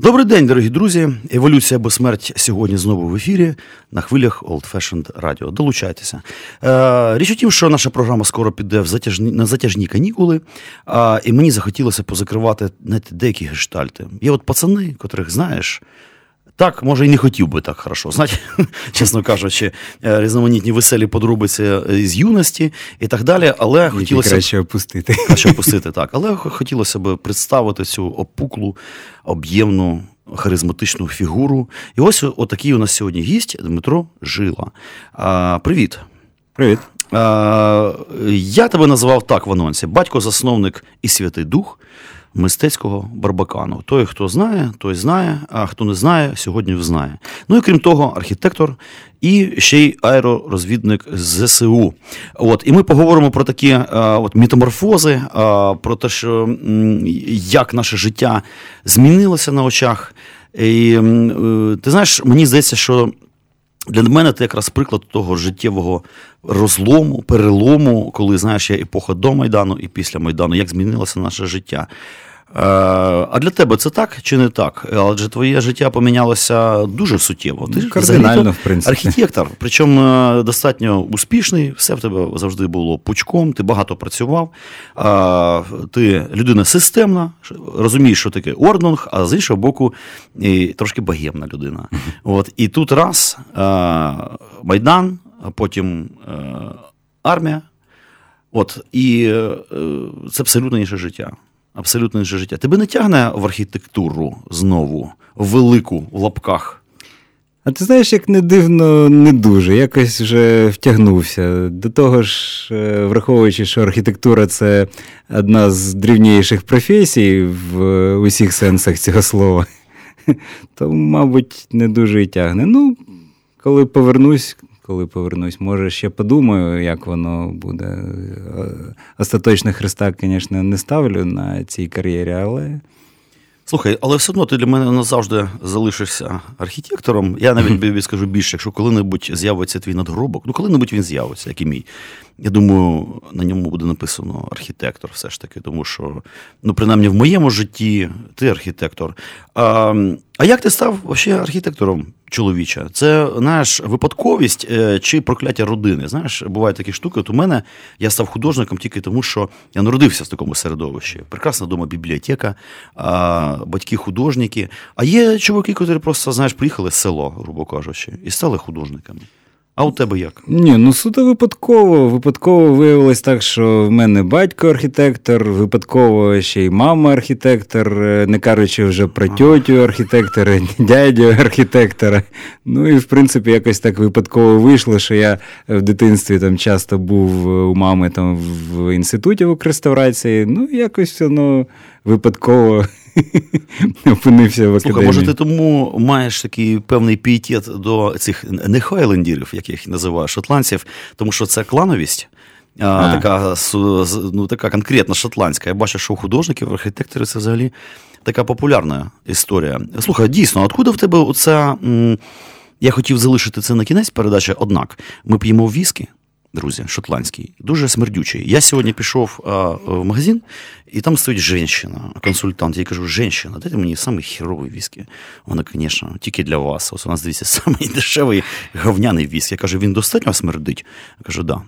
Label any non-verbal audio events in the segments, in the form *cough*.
Добрий день, дорогі друзі. Еволюція або смерть сьогодні знову в ефірі на хвилях Old Fashioned Radio. Долучайтеся. Е, річ у тім, що наша програма скоро піде в затяжні, на затяжні канікули, і мені захотілося позакривати знаєте, деякі гештальти. Є от пацани, котрих знаєш. Так, може, і не хотів би так хорошо. Знаєте, *laughs* чесно кажучи, е, різноманітні веселі подробиці з юності і так далі. Але Які хотілося краще опустити. краще опустити так. Але хотілося б представити цю опуклу, об'ємну, харизматичну фігуру. І ось отакий у нас сьогодні гість Дмитро Жила. А, привіт. Привіт. А, я тебе назвав так в анонсі: батько-засновник і Святий Дух мистецького барбакану. Той, хто знає, той знає, а хто не знає, сьогодні взнає. Ну і крім того, архітектор і ще й аеророзвідник ЗСУ. От, і ми поговоримо про такі е, от, метаморфози, е, про те, що як наше життя змінилося на очах. І е, ти знаєш, мені здається, що для мене це якраз приклад того життєвого розлому, перелому, коли знаєш, є епоха до Майдану і після Майдану, як змінилося наше життя. Е, А для тебе це так чи не так? Адже твоє життя помінялося дуже суттєво. Ти Кардинально, в принципі. архітектор, причому е, достатньо успішний, все в тебе завжди було пучком, ти багато працював, ти людина системна, розумієш, що таке орднунг, а з іншого боку, і трошки богемна людина. От, і тут раз Майдан, а потім е, армія. От, і е, це абсолютно інше життя. Абсолютно інше життя. Тебе не тягне в архітектуру знову, велику в лапках. А ти знаєш, як не дивно, не дуже. Якось вже втягнувся. До того ж, е, враховуючи, що архітектура це одна з дрівніших професій в е, усіх сенсах цього слова, *laughs* то, мабуть, не дуже і тягне. Ну, коли повернусь, коли повернусь, може, ще подумаю, як воно буде. Остаточний хреста, звісно, не ставлю на цій кар'єрі, але. Слухай, але все одно ти для мене назавжди залишишся архітектором. Я навіть *laughs* скажу більше, якщо коли-небудь з'явиться твій надгробок, ну коли-небудь він з'явиться, як і мій. Я думаю, на ньому буде написано архітектор, все ж таки, тому що, ну, принаймні, в моєму житті ти архітектор. А, а як ти став взагалі архітектором чоловіча? Це знаєш, випадковість е, чи прокляття родини? Знаєш, бувають такі штуки. От у мене я став художником тільки тому, що я народився в такому середовищі. Прекрасна дома бібліотека, а, батьки художники. А є чуваки, які просто, знаєш, приїхали з село, грубо кажучи, і стали художниками. А у тебе як? Ні, ну суто випадково. Випадково виявилось так, що в мене батько архітектор, випадково ще й мама архітектор, е, не кажучи вже про тьотю архітектора, дядю архітектора. Ну і в принципі якось так випадково вийшло, що я в дитинстві там часто був у мами там в інституті в реставрації. Ну, якось воно випадково *laughs* опинився в Слухай, може, ти тому маєш такий певний пієтет до цих не хайлендірів, як їх називаю, шотландців, тому що це клановість. А, А. така, ну, така конкретно шотландська. Я бачу, що у художників, архітекторів це взагалі така популярна історія. Слухай, дійсно, откуда в тебе оця. Я хотів залишити це на кінець передачі, однак ми п'ємо віскі, друзі, шотландський, дуже смердючий. Я сьогодні пішов а, в магазин, і там стоїть жінка, консультант. Я кажу, жінка, дайте мені самий херовий віскі. Вона, звісно, тільки для вас. Ось у нас дивіться, самий *laughs* дешевий говняний віскі. Я кажу, він достатньо смердить? Я кажу, да,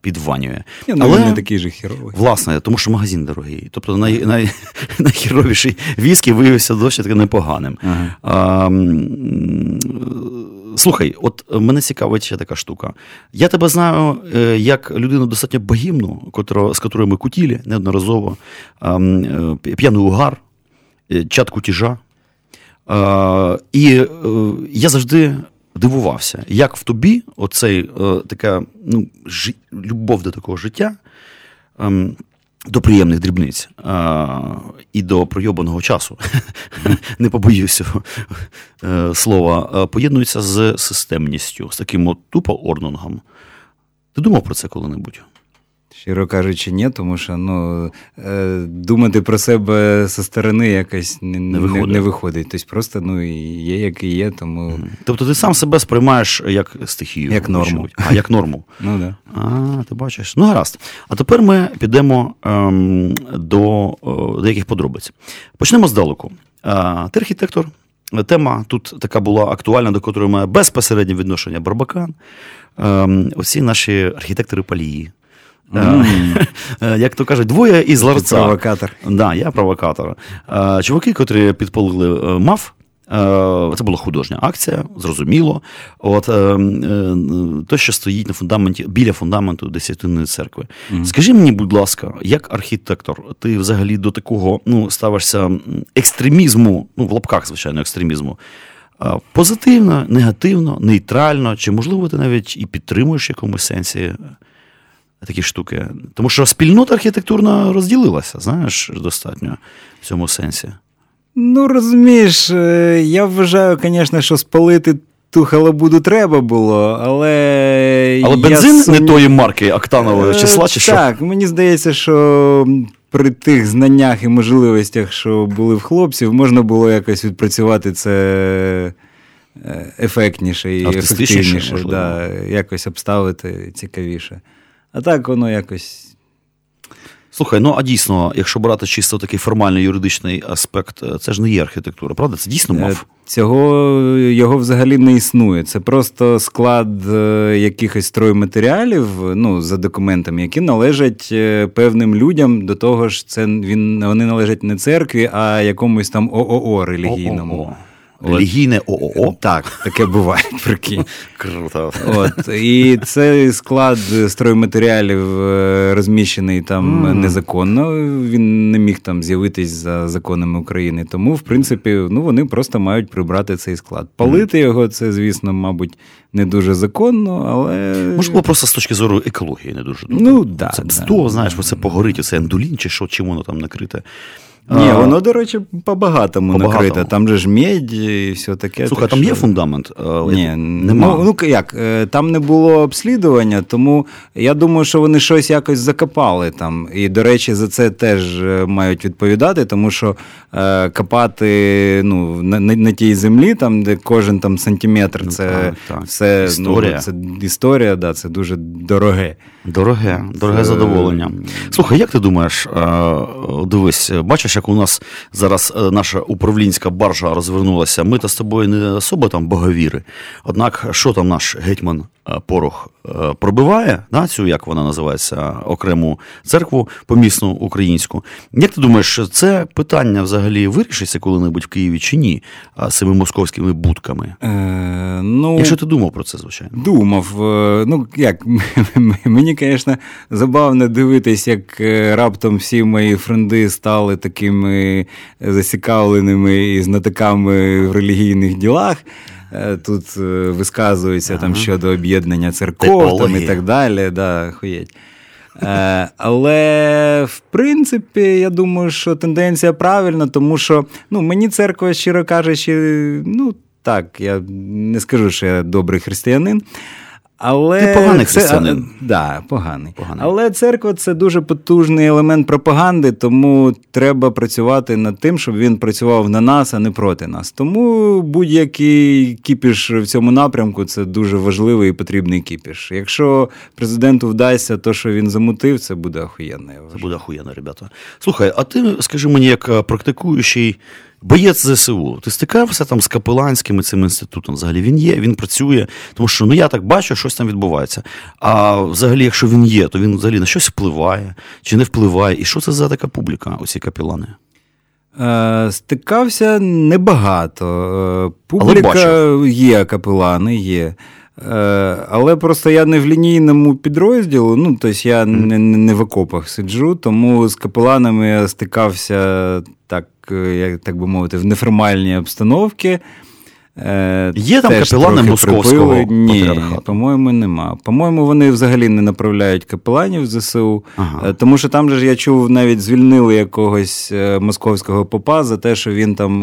підванює. Ні, ну, він не такий же херовий. Власне, тому що магазин дорогий. Тобто най, най, *laughs* найхеровіший віскі виявився досить таки непоганим. Ага. А, слухай, от мене цікавить ще така штука. Я тебе знаю е, як людину достатньо богімну, котро, з котрою ми кутілі неодноразово, а, е, п'яний угар, е, чат кутіжа. І е, я завжди дивувався, як в тобі оцей е, така ну, любов до такого життя. До приємних дрібниць а, і до пройобаного часу, *laughs* не побоюся е, слова, поєднуються поєднується з системністю, з таким от тупо орнунгом. Ти думав про це коли-небудь? Щиро кажучи, ні, тому що ну, е, думати про себе зі сторони якось не, не, виходить. не виходить. Тобто просто ну, є, як і є. тому... Тобто ти сам себе сприймаєш як стихію. Як норму. А, як норму. *laughs* Ну, да. А, ти бачиш. Ну, гаразд. А тепер ми підемо ем, до о, деяких подробиць. Почнемо здалеку. А, ти архітектор. Тема тут така була актуальна, до котрої має безпосереднє відношення Барбакан. Ем, Оці наші архітектори палії. Mm. *laughs* Як то кажуть, двоє із ларца. провокатор. Да, я провокатор. Е, чуваки, котрі підпалили е, МАФ. Це була художня акція, зрозуміло. От те, що стоїть на фундаменті біля фундаменту Десятинної церкви. Mm-hmm. Скажи мені, будь ласка, як архітектор, ти взагалі до такого ну, ставишся екстремізму, ну в лапках, звичайно, екстремізму. Позитивно, негативно, нейтрально, чи можливо ти навіть і підтримуєш в якомусь сенсі такі штуки. Тому що спільнота архітектурна розділилася, знаєш, достатньо в цьому сенсі. Ну, розумієш, е, я вважаю, звісно, що спалити ту халабуду треба було, але. Але бензин сум... не тої марки октанового числа, чи що? Так, мені здається, що. При тих знаннях і можливостях, що були в хлопців, можна було якось відпрацювати це е, ефектніше і ефективніше, да, якось обставити цікавіше. А так воно якось. Слухай, ну а дійсно, якщо брати чисто такий формальний юридичний аспект, е, це ж не є архітектура, правда? Це дійсно е, мав? Цього його взагалі не існує. Це просто склад е, якихось стройматеріалів, ну, за документами, які належать певним людям. До того ж, це він вони належать не церкві, а якомусь там ООО релігійному. О-о-о. Релігійне ООО? Так, таке буває. *laughs* прикинь. Круто. От. І цей склад стройматеріалів е, розміщений там mm. незаконно. Він не міг там з'явитись за законами України. Тому, в принципі, ну вони просто мають прибрати цей склад. Палити mm. його, це, звісно, мабуть, не дуже законно, але. Можливо, просто з точки зору екології не дуже. Ну, да, Це бздо, да, знаєш, да. це погорить, оце ендулін чи що, чим воно там накрите. Ні, воно, до речі, по-багатому накрите. Там же ж медь і все таке. Слухай, так там що... є фундамент? Ні, нема. Ну, ну як, е, там не було обслідування, тому я думаю, що вони щось якось закопали там. І, до речі, за це теж е, мають відповідати, тому що е, копати ну, на, на, на тій землі, там, де кожен там сантиметр, ну, це так, так. все історія. Ну, це історія, да, це дуже дороге. Дороге, дороге задоволення. Слухай, як ти думаєш, дивись, бачиш, як у нас зараз е, наша управлінська баржа розвернулася, ми та з тобою не особо там боговіри. Однак, що там наш гетьман е, Порох е, пробиває на цю, як вона називається, окрему церкву помісну українську. Як ти думаєш, це питання взагалі вирішиться коли-небудь в Києві чи ні? цими московськими будками? Е, ну, Якщо ти думав про це, звичайно. Думав. Ну, як, *laughs* мені, звісно, забавно дивитись, як раптом всі мої френди стали такими зацікавленими і знатоками в релігійних ділах. Е, тут е, висказуються ага. там щодо об'єднання церков там, і так далі. Да, хуєть. Е, але в принципі, я думаю, що тенденція правильна, тому що ну, мені церква, щиро кажучи, ну так, я не скажу, що я добрий християнин. Але Ти поганий християнин. Це, да, поганий. поганий. Але церква це дуже потужний елемент пропаганди, тому треба працювати над тим, щоб він працював на нас, а не проти нас. Тому будь-який кіпіш в цьому напрямку це дуже важливий і потрібний кіпіш. Якщо президенту вдасться, то що він замутив, це буде охуєнно. Це буде охуєнно, ребята. Слухай, а ти скажи мені, як е, практикуючий боєць ЗСУ. Ти стикався там з капеланським цим інститутом? Взагалі він є, він працює. Тому що ну я так бачу, щось там відбувається. А взагалі, якщо він є, то він взагалі на щось впливає чи не впливає. І що це за така публіка, оці капелани? Е, стикався небагато. Е, публіка є капелани, є. Е, але просто я не в лінійному підрозділу, ну тобто я не не в окопах сиджу, тому з капеланами я стикався так, як так би мовити, в неформальній обстановці. Е, Є там капелани московського припили. Ні, по-моєму, нема. По-моєму, вони взагалі не направляють капеланів в ЗСУ, Ага. Е, тому що там же ж я чув, навіть звільнили якогось е, московського попа за те, що він там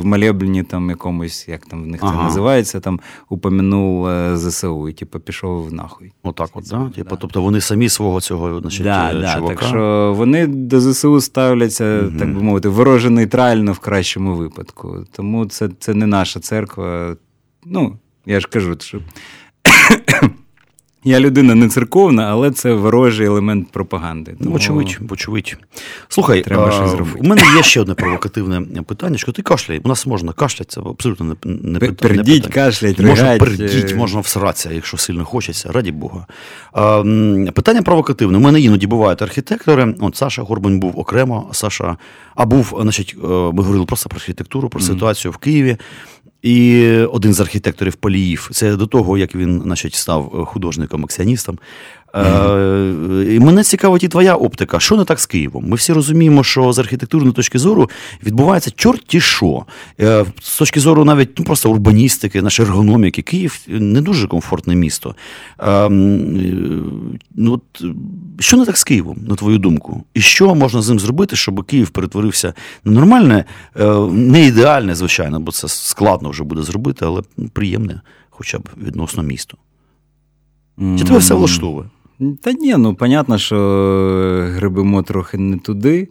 в молебні там якомусь, як там в них це називається, там упомянув ЗСУ і типу пішов нахуй. Отак, от, да? Типу, тобто вони самі свого цього значить, Да, е, да, так що вони до ЗСУ ставляться, Мгм. так би мовити, вороже нейтрально в кращому випадку. Тому це, це не наша церква. Ну, я ж кажу, що *coughs* я людина не церковна, але це ворожий елемент пропаганди. Тому... Вочевидь, вочевидь. Слухай, Треба а, щось зробити. у мене є ще одне провокативне питання. Що ти кашляй? У нас можна кашляти, це абсолютно не, не, Пер- не пердіть, питання. кашлять, Можна пердіть, можна всратися, якщо сильно хочеться, раді Бога. А, питання провокативне. У мене іноді бувають архітектори. От Саша Горбань був окремо, Саша, а був, значить, е, ми говорили просто про архітектуру, про ситуацію в Києві. І один з архітекторів Поліїв, це до того, як він значить, став художником, акціоністом. Е, мене цікавить і твоя оптика. Що не так з Києвом? Ми всі розуміємо, що з архітектурної точки зору відбувається чорті що. Е, З точки зору навіть ну, просто урбаністики, нашої ергономіки, Київ не дуже комфортне місто. Е, ну, от, що не так з Києвом, на твою думку? І що можна з ним зробити, щоб Київ перетворився на нормальне, е, не ідеальне, звичайно, бо це складно вже буде зробити, але приємне, хоча б відносно місту. Чи тебе все влаштовує? Та ні, ну понятно, що грибимо трохи не туди.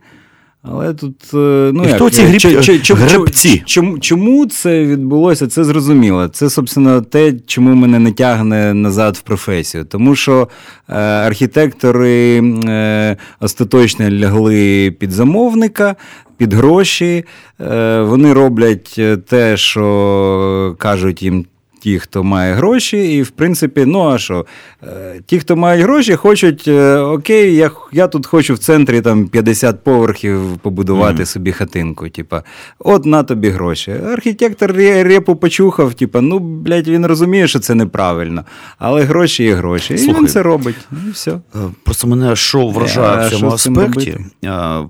Але тут. е, Ну, І як, хто ці е, гриб- чо- чо- гребці? Чому, чому це відбулося? Це зрозуміло. Це, собственно, те, чому мене не тягне назад в професію. Тому що е, архітектори е, остаточно лягли під замовника, під гроші. Е, вони роблять е, те, що кажуть їм. Ті, хто має гроші, і в принципі, ну а що? Е, Ті, хто мають гроші, хочуть, е, окей, я, я тут хочу в центрі там 50 поверхів побудувати Мгм. собі хатинку. Типа, от на тобі гроші. Архітектор ре- репу почухав, типа, ну, блядь, він розуміє, що це неправильно, але гроші є гроші. І він це робить. І все. Е, Просто мене що вражає в цьому аспекті.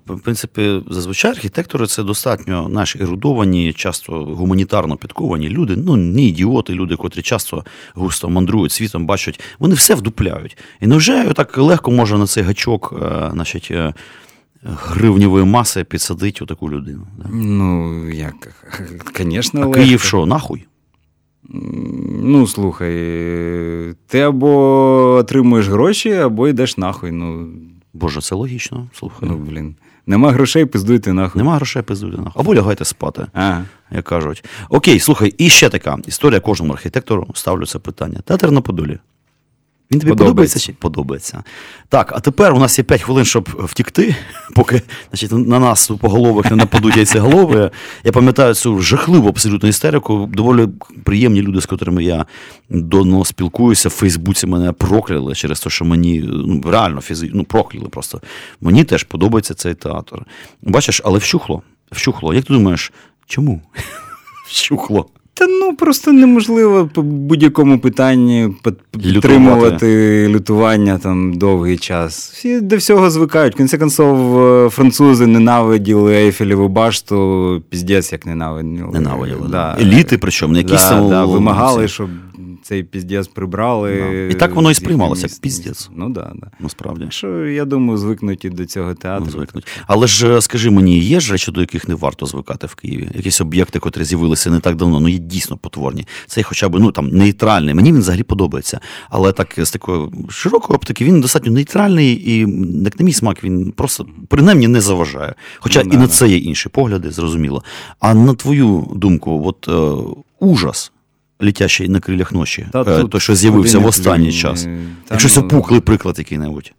В принципі, зазвичай архітектори це достатньо наші ерудовані, часто гуманітарно підковані люди, ну не ідіоти, люди, котрі часто густо мандрують світом, бачать, вони все вдупляють. І невже так легко можна на цей гачок, е, значить, е, гривневої маси підсадити таку людину? да? Ну, як, звісно, А легко. Київ що, нахуй? Ну, слухай, ти або отримуєш гроші, або йдеш нахуй. Ну, Боже, це логічно. Слухай. ну блін. Нема грошей, пиздуйте нахуй. Нема грошей пиздуйте нахуй. Або лягайте спати. ага. як кажуть. Окей, слухай, і ще така історія кожному архітектору ставлю це питання. Театр на Подолі. Він тобі подобається Подобається. чи подобається? Так, а тепер у нас є 5 хвилин, щоб втікти, *laughs* поки значить, на нас по головах не нападуть яйцеголови. Я пам'ятаю цю жахливу абсолютно істерику. Доволі приємні люди, з котрими я давно спілкуюся. В Фейсбуці мене прокляли через те, що мені ну, реально фізи... ну, прокляли просто. Мені теж подобається цей театр. Бачиш, але вщухло. Вщухло. Як ти думаєш, чому? *laughs* Вщухло. Та ну просто неможливо по будь-якому питанні під- підтримувати лютування там довгий час. Всі до всього звикають. В кінці концов, е, французи ненавиділи Ейфелеву башту, піздець як ненавиділи. Ненавиділи. Да. Еліти, причому, якісь да, там да, вимагали, щоб цей піздець прибрали. Да. І так воно і сприймалося, міста. піздець. Ну да, да. Насправді. Що я думаю, звикнуті до цього театру. Ну, звикнуть. Але ж е, скажи мені, є ж речі, до яких не варто звикати в Києві? Якісь об'єкти, котрі з'явилися не так давно, ну є дійсно потворні. Це хоча б ну там нейтральний. Мені він взагалі подобається. Але так з такої широкої оптики він достатньо нейтральний і як на мій смак, він просто принаймні не заважає. Хоча Ну, і да, на це є інші погляди, зрозуміло. А на твою думку, от е, ужас. Літящий на крилях ночі, Та е, тут той, що з'явився в не останній час. е, та Якщо ну, опуклий приклад який-небудь.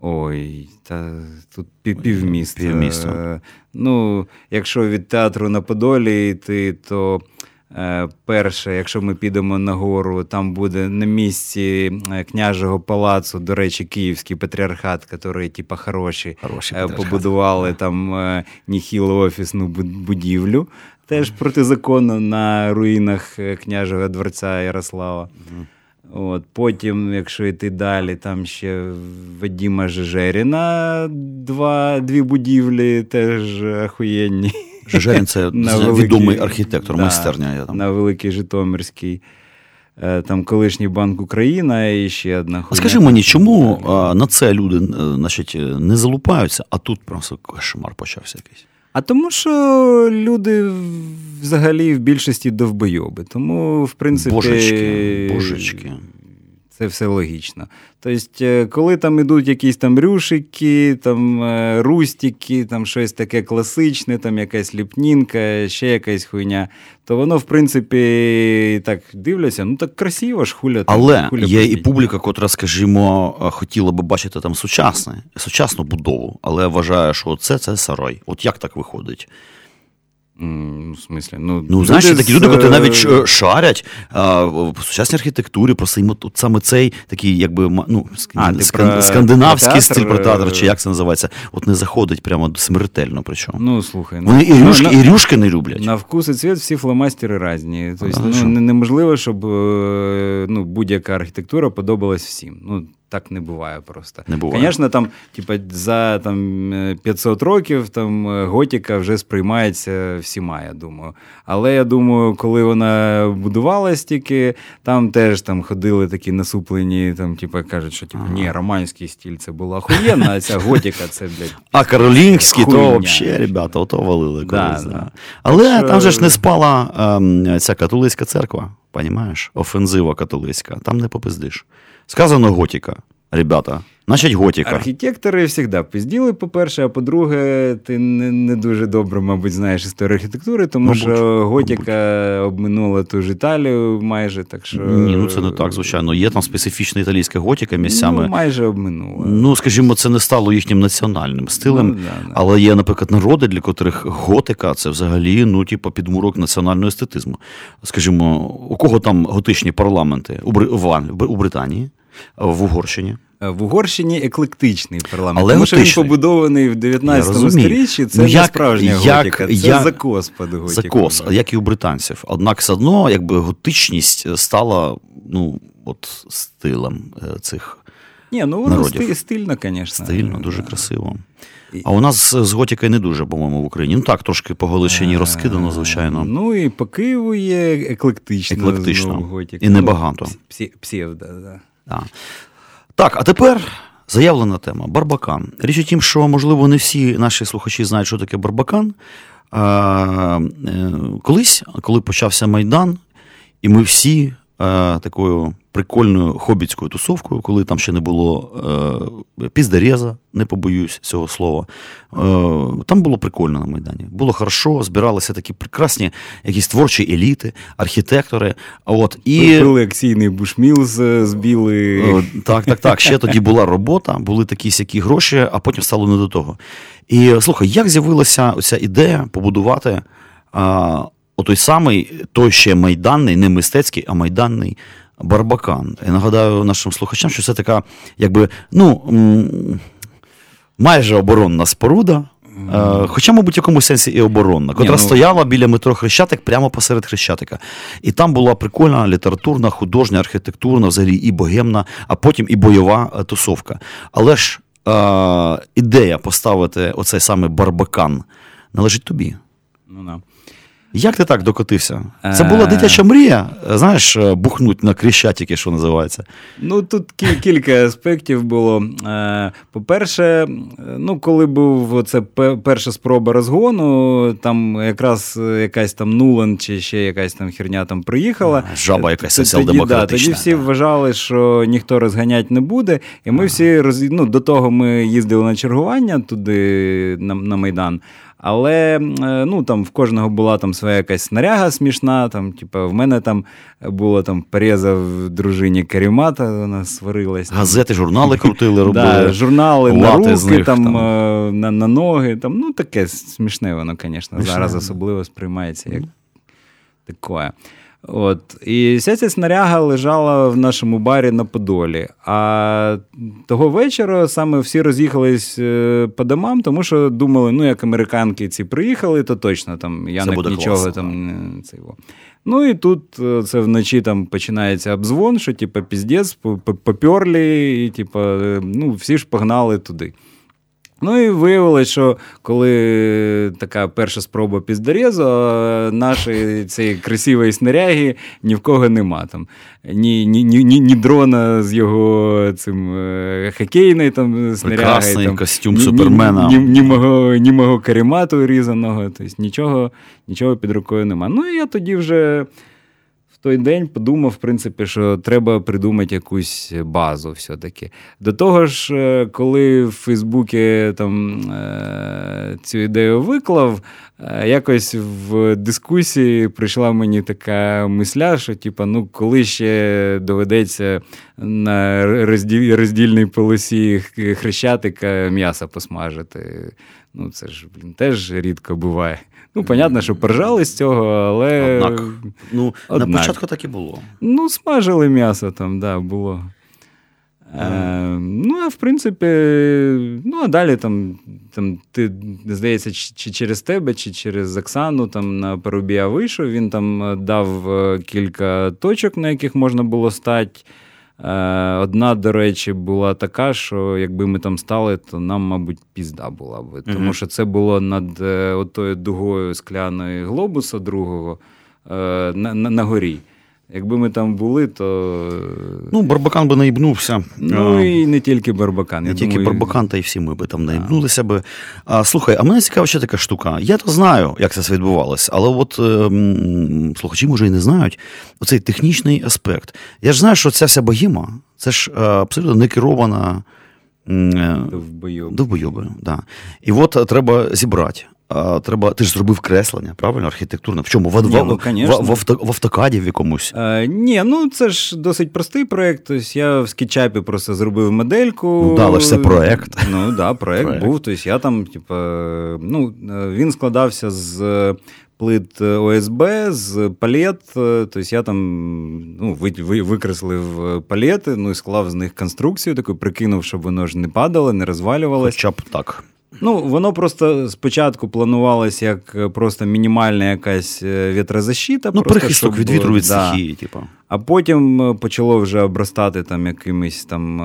Ой, та тут пів, півміста. Півміста. Е, Ну, якщо від театру на Подолі йти, то е, перше, якщо ми підемо на гору, там буде на місці е, княжого палацу, до речі, Київський патріархат, який, типа, хороші, Хороший е, патріархат. побудували там е, ніхілу офісну буд- будівлю. Теж протизаконно на руїнах е, княжого дворця Ярослава. От, потім, якщо йти далі, там ще Вадіма Жижеріна, два, дві будівлі теж ахуєнні. Жижерін це *laughs* На відомий архітектор, да, майстерня. Я там. На Великий Житомирський. Е, Там колишній банк Україна і ще одна А скажи мені, чому на це люди е, значить, не залупаються, а тут просто кошмар почався якийсь? А тому, що люди взагалі в більшості довбойоби. Тому, в принципі, Божечки, божечки. Це все логічно. Тобто, е, коли там ідуть якісь там рюшики, там е, рустики, там щось таке класичне, там якась ліпнінка, ще якась хуйня, то воно, в принципі, так дивляться, ну так красиво ж хуля. Але хуля є і публіка, котра, скажімо, е, хотіла би бачити там сучасне, сучасну будову, але вважає, що це, це сарай. От як так виходить? Ну, в смислі, ну, Ну, знаєш, є такі люди, е, навіть шарять а, в сучасній архітектурі, просто їм от, саме цей такий, якби ну, ск- А, скан- про скандинавський театр, стиль про театр, е, чи як це називається, от не заходить прямо смертельно. Причому. Ну, слухай, ну, Вони і ну, рюшки, на- і рюшки не люблять. На вкус і цвіт всі фломастери різні. Тобто, ну, неможливо, щоб е, ну, будь-яка архітектура подобалась всім. Ну, так не буває просто. Не буває. Звісно, там, типа, за там, е, 500 років там, е, готіка вже сприймається всіма, я думаю. Але я думаю, коли вона будувалась тільки, там теж там ходили такі насуплені, там, типа, кажуть, що типу, ні, романський стиль це була охуєнна, а ця готіка це, блядь. А каролінгський, то взагалі, ребята, ото валили Да, колись. да. Да. Але Так що- там же ж не спала ем, ця католицька церква, понімаєш? Офензива католицька. Там не попиздиш. Сказано готіка, ребята. Значить, готіка. Архітектори завжди пизділи, по-перше, а по-друге, ти не, не дуже добре, мабуть, знаєш історію архітектури, тому Мабуть, що готіка обминула ту ж Італію майже, так що. Ні, ну це не так, звичайно. Є там специфічна італійська готіка місцями. Ну, майже обминула. Ну, скажімо, це не стало їхнім національним стилем. Ну, да, да. Але є, наприклад, народи, для котрих готика це взагалі ну, типу, підмурок національного естетизму. Скажімо, у кого там готичні парламенти? У, Бри... в у Британії, в Угорщині. В Угорщині еклектичний парламент, Але тому що він побудований в 19 Я сторіччі. Це Ну, не справжня як- готіка, це як- закос під готіку. Закос, як і у британців. Однак все одно, якби готичність стала ну, от, стилем е, цих Ні, ну воно народів. стильно, звісно. стильно, дуже красиво. А у нас з готікою не дуже, по-моєму, в Україні. Ну так, трошки по Галичині розкидано, звичайно. Ну і по Києву є еклектично. Еклектично. знову готіка. І небагато. Ну, псі- псевдо, да. Да. Так, а тепер заявлена тема Барбакан. Річ у тім, що, можливо, не всі наші слухачі знають, що таке Барбакан. Е, колись, коли почався Майдан, і ми всі е, такою прикольною хобіцькою тусовкою, коли там ще не було е, піздереза, не побоюсь цього слова. Е, там було прикольно на Майдані. Було хорошо, збиралися такі прекрасні якісь творчі еліти, архітектори. От, і... Пили акційний бушміл з, збіли. О, Так, так, так. Ще тоді була робота, були такі сякі гроші, а потім стало не до того. І слухай, як з'явилася ця ідея побудувати а, отой самий, той ще майданний, не мистецький, а майданний барбакан. Я нагадаю нашим слухачам, що це така, якби, ну. Майже оборонна споруда, е, хоча, мабуть, в якомусь сенсі і оборонна, котра ну- стояла біля метро Хрещатик прямо посеред Хрещатика. І там була прикольна літературна, художня, архітектурна, взагалі і богемна, а потім і бойова е, тусовка. Але ж е, ідея поставити оцей саме барбакан належить тобі. Ну, да. Як ти так докотився? Це була Е. дитяча мрія, знаєш, е, бухнуть на Хрещатики, що називається. Ну, тут кілька аспектів було. Е, По-перше, ну, коли був це перша спроба розгону, там якраз якась там Нулан чи ще якась там херня там приїхала. Жаба якась соціал-демократична, Тоді, да, тоді всі вважали, що ніхто розганять не буде. І ми всі роз... ну, до того ми їздили на чергування туди, на, на Майдан. Але е, ну, там в кожного була там своя якась снаряга смішна. Там, типу, в мене там було там поріза в дружині Карімата, вона сварилась. Газети, журнали крутили, *laughs* робили. Да, журнали на руки, них, там, там. е, На, на ноги. Там, ну, таке смішне воно, звісно. Зараз особливо сприймається як таке. От. І вся ця снаряга лежала в нашому барі на Подолі. А того вечора саме всі роз'їхались е, по домам, тому що думали, ну, як американки ці приїхали, то точно там Яник буде нічого класно, там не цього. Ну і тут е, це вночі там починається обзвон, що типу, піздець, поперлі, і типу, ну, всі ж погнали туди. Ну і виявилось, що коли така перша спроба піздорезу, нашої цієї красивої снаряги ні в кого нема. Там. Ні ні, ні, ні, ні дрона з його цим е, хокейною там, снарягою. Прекрасний там, костюм ні, супермена. Ні, ні, ні, мого, ні мого каремату різаного, тобто нічого, нічого під рукою нема. Ну і я тоді вже той день подумав, в принципі, що треба придумати якусь базу все-таки. До того ж, е, коли в Фейсбуці там е, цю ідею виклав, е, якось в дискусії прийшла мені така мисля, що типа, ну коли ще доведеться на роздільній полосі хрещатика м'яса посмажити. Ну, це ж, блін, теж рідко буває. Ну, понятно, що поржали з цього, але. Однак, ну, Однак. на початку так і було. Ну, смажили м'ясо там, да, було. Е, ну, а в принципі, ну, а далі там, там ти, здається, чи через тебе, чи через Оксану там на Парубія вийшов, він там е, дав е, кілька точок, на яких можна було стати. Е, одна, до речі, була така, що якби ми там стали, то нам, мабуть, пізда була би. Тому uh що це було над е, отою дугою скляної глобуса другого е, на, на, на горі. Якби ми там були, то. Ну, Барбакан би наїбнувся. Ну і не тільки Барбакан. Не я тільки думаю... Барбакан, та й всі ми би там наїбнулися би. А, Слухай, а мене цікава ще така штука. Я то знаю, як це відбувалося, але от е, слухачі, може, і не знають оцей технічний аспект. Я ж знаю, що ця вся богіма, це ж е, абсолютно не керована. Довбойоби. Довбойоби, да. І от треба зібрати треба, ти ж зробив креслення, правильно, архітектурне. В чому? В, Ні, ну, в, в, авто, в автокаді в якомусь? А, ні, ну це ж досить простий проєкт. Тобто я в скетчапі просто зробив модельку. Ну, да, але ж це проєкт. Ну так, да, проєкт був. Тобто я там, типу, ну, він складався з. Плит ОСБ з палет, тобто я там ну, викреслив палети, ну і склав з них конструкцію, таку прикинув, щоб воно ж не падало, не розвалювалося. Хоча б так. Ну, воно просто спочатку планувалось як е, просто мінімальна якась е, вітрозащита. Ну, просто, прихисток від вітру від да. стихії, типу. А потім е, почало вже обростати там якимись там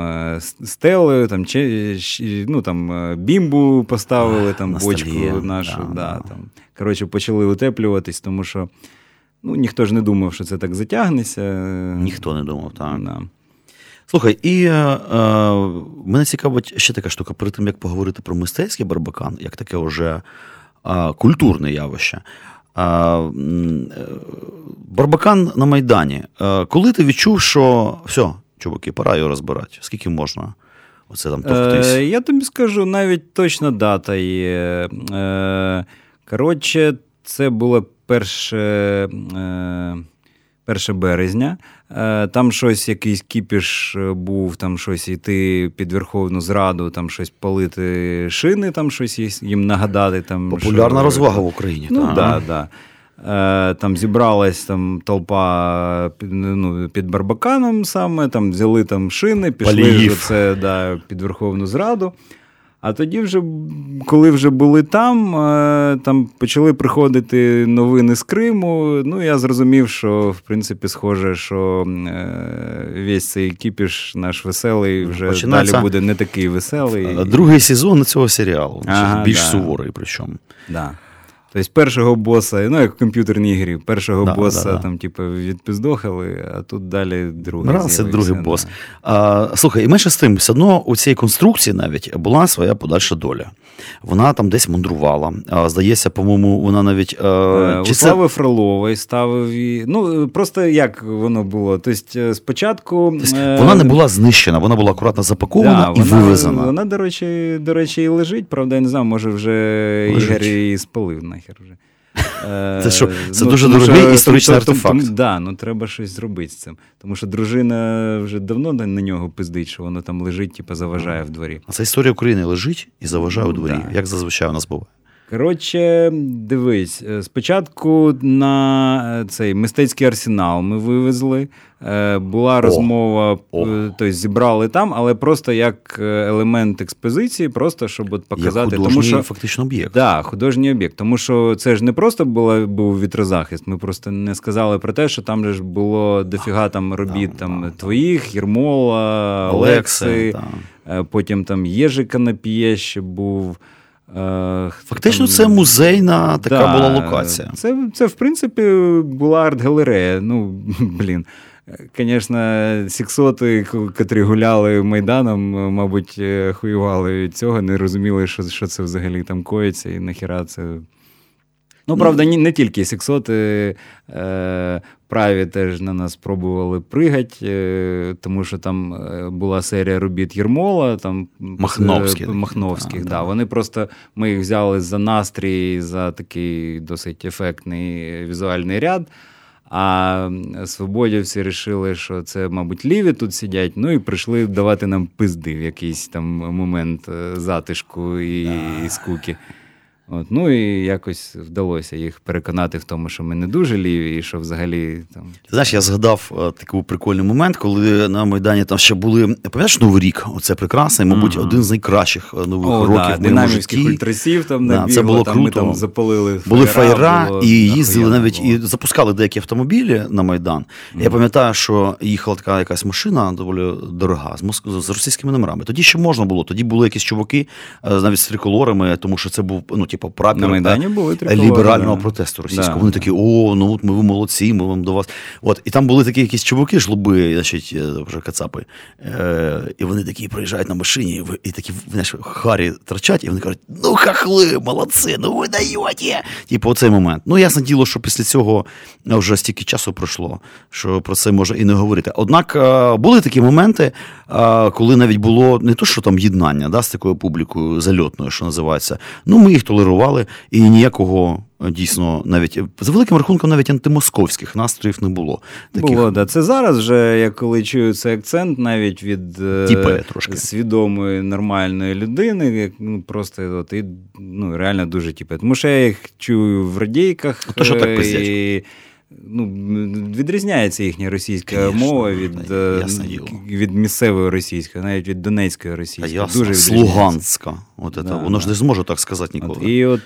стелею, там, чи, ну, там бімбу поставили, там бочку нашу. Да, да, там. Коротше, почали утеплюватись, тому що ну, ніхто ж не думав, що це так затягнеться. Ніхто не думав, так. Да. Слухай, і е, е, мене цікавить ще така штука, перед тим як поговорити про мистецький барбакан, як таке вже е, культурне явище. Е, е, барбакан на Майдані. Е, коли ти відчув, що все, чуваки, пора його розбирати, скільки можна? Оце там товктись? Я тобі скажу, навіть точна дата є. Коротше, це було перше. Е, 1 березня. Е, там щось, якийсь кіпіш е, був, там щось йти під Верховну Зраду, там щось палити шини, там щось їм нагадати. Там, Популярна що... розвага в Україні. Ну, так, да, да. Е, там зібралась там толпа ну, під Барбаканом саме, там взяли там шини, пішли це да, під Верховну Зраду. А тоді, вже, коли вже були там, е, там почали приходити новини з Криму. Ну, я зрозумів, що в принципі схоже, що е, весь цей кіпіш наш веселий вже Починається далі буде не такий веселий. Другий сезон цього серіалу, ага, більш да. суворий причому. Да. Тобто першого боса, ну як в комп'ютерній грі, першого да, боса да, там, типу, відпиздохали, а тут далі другий. Раз, це другий бос. А, Слухай, і менше з тим, все одно у цій конструкції навіть була своя подальша доля. Вона там десь мандрувала. А, Здається, по-моєму, вона навіть. А, е, чи У Слави це... Фролової ставив її. Ну, просто як воно було? Тобто, е, спочатку. Тобто, вона не була знищена, вона була акуратно запакована да, і вона, вивезена. Вона, до речі, до речі, і лежить, правда, я не знаю, може вже лежить. Ігор її спалив нахер вже. *laughs* Це що, це ну, дуже дорогий що, історичний тому, артефакт. Так, да, ну треба щось зробити з цим. Тому що дружина вже давно на нього пиздить, що воно там лежить, типу, заважає в дворі. А ця історія України лежить і заважає у дворі, да. як зазвичай у нас буває. Коротше, дивись, е, спочатку на е, цей мистецький арсенал ми вивезли. Е, була розмова, О. тобто зібрали там, але просто як елемент експозиції, просто щоб от показати. Як тому що фактично об'єкт. Да, художній об'єкт. Тому що це ж не просто була, був вітрозахист. Ми просто не сказали про те, що там же ж було дофіга там робіт Да, там да, твоїх, Єрмола, Олекси. Олекси. та. Потім там Єжика Напіє ще був. Е, Фактично, це музейна така Да, була локація. Це, це, в принципі, була арт-галерея. Ну, *laughs* блін. Звісно, сіксоти, котрі гуляли Майданом, мабуть, е, хуювали від цього, не розуміли, що, що це взагалі там коїться і нахіра це. Ну, правда, не, тільки сексоти е, праві теж на нас пробували пригати, е, тому що там е, була серія робіт Єрмола, там Махновських. е, Махновських, Да, да, да. Вони просто ми їх взяли за настрій, за такий досить ефектний візуальний ряд. А свободівці вирішили, що це, мабуть, ліві тут сидять. Ну і прийшли давати нам пизди в якийсь там момент затишку і, і скуки. От, ну і якось вдалося їх переконати в тому, що ми не дуже ліві, і що взагалі там. Знаєш, я згадав е, такий прикольний момент, коли на Майдані там ще були. Пам'ятаєш Новий рік? Оце прекрасний, мабуть, один з найкращих е, нових О, років да, динамівських ультрасів там Да, набігло, це було там, ми там запалили Були фаєра було і їздили навіть було. і запускали деякі автомобілі на Майдан. Я пам'ятаю, що їхала така якась машина доволі дорога з Моск- з російськими номерами. Тоді ще можна було. Тоді були якісь чуваки е, навіть з триколорами, тому що це був ну, типу, прапір На Майдані були триколори, ліберального да. протесту російського. Да, Вони да. такі, о, ну от ми ви молодці, ми вам до вас. От і там були такі якісь чуваки, жлоби, значить, е, вже кацапи. Е, і вони такі приїжджають на машині, і такі знаєш, харі торчать, і вони кажуть: ну хахли, молодці, ну ви даєте. Типу, оцей момент. Ну, ясне діло, що після цього вже стільки часу пройшло, що про це може і не говорити. Однак е, були такі моменти, е, коли навіть було не то, що там єднання да, з такою публікою зальотною, що називається. Ну, ми їх толерували, і ніякого. е, Дійсно, навіть за великим рахунком, навіть антимосковських настроїв не було. Таких Було, да. Це зараз вже, я коли чую цей акцент, навіть від е, трошки. свідомої нормальної людини, як, ну, просто от, і, ну, реально дуже тіпе. Тому що я їх чую в радійках. То, що так е, пиздять. і, ну, відрізняється їхня російська Конечно, мова від, е, від місцевої російської, навіть від донецької російської. ясно, Дуже. Слуганська. От це, Да, воно ж не зможе так сказати ніколи. От, і от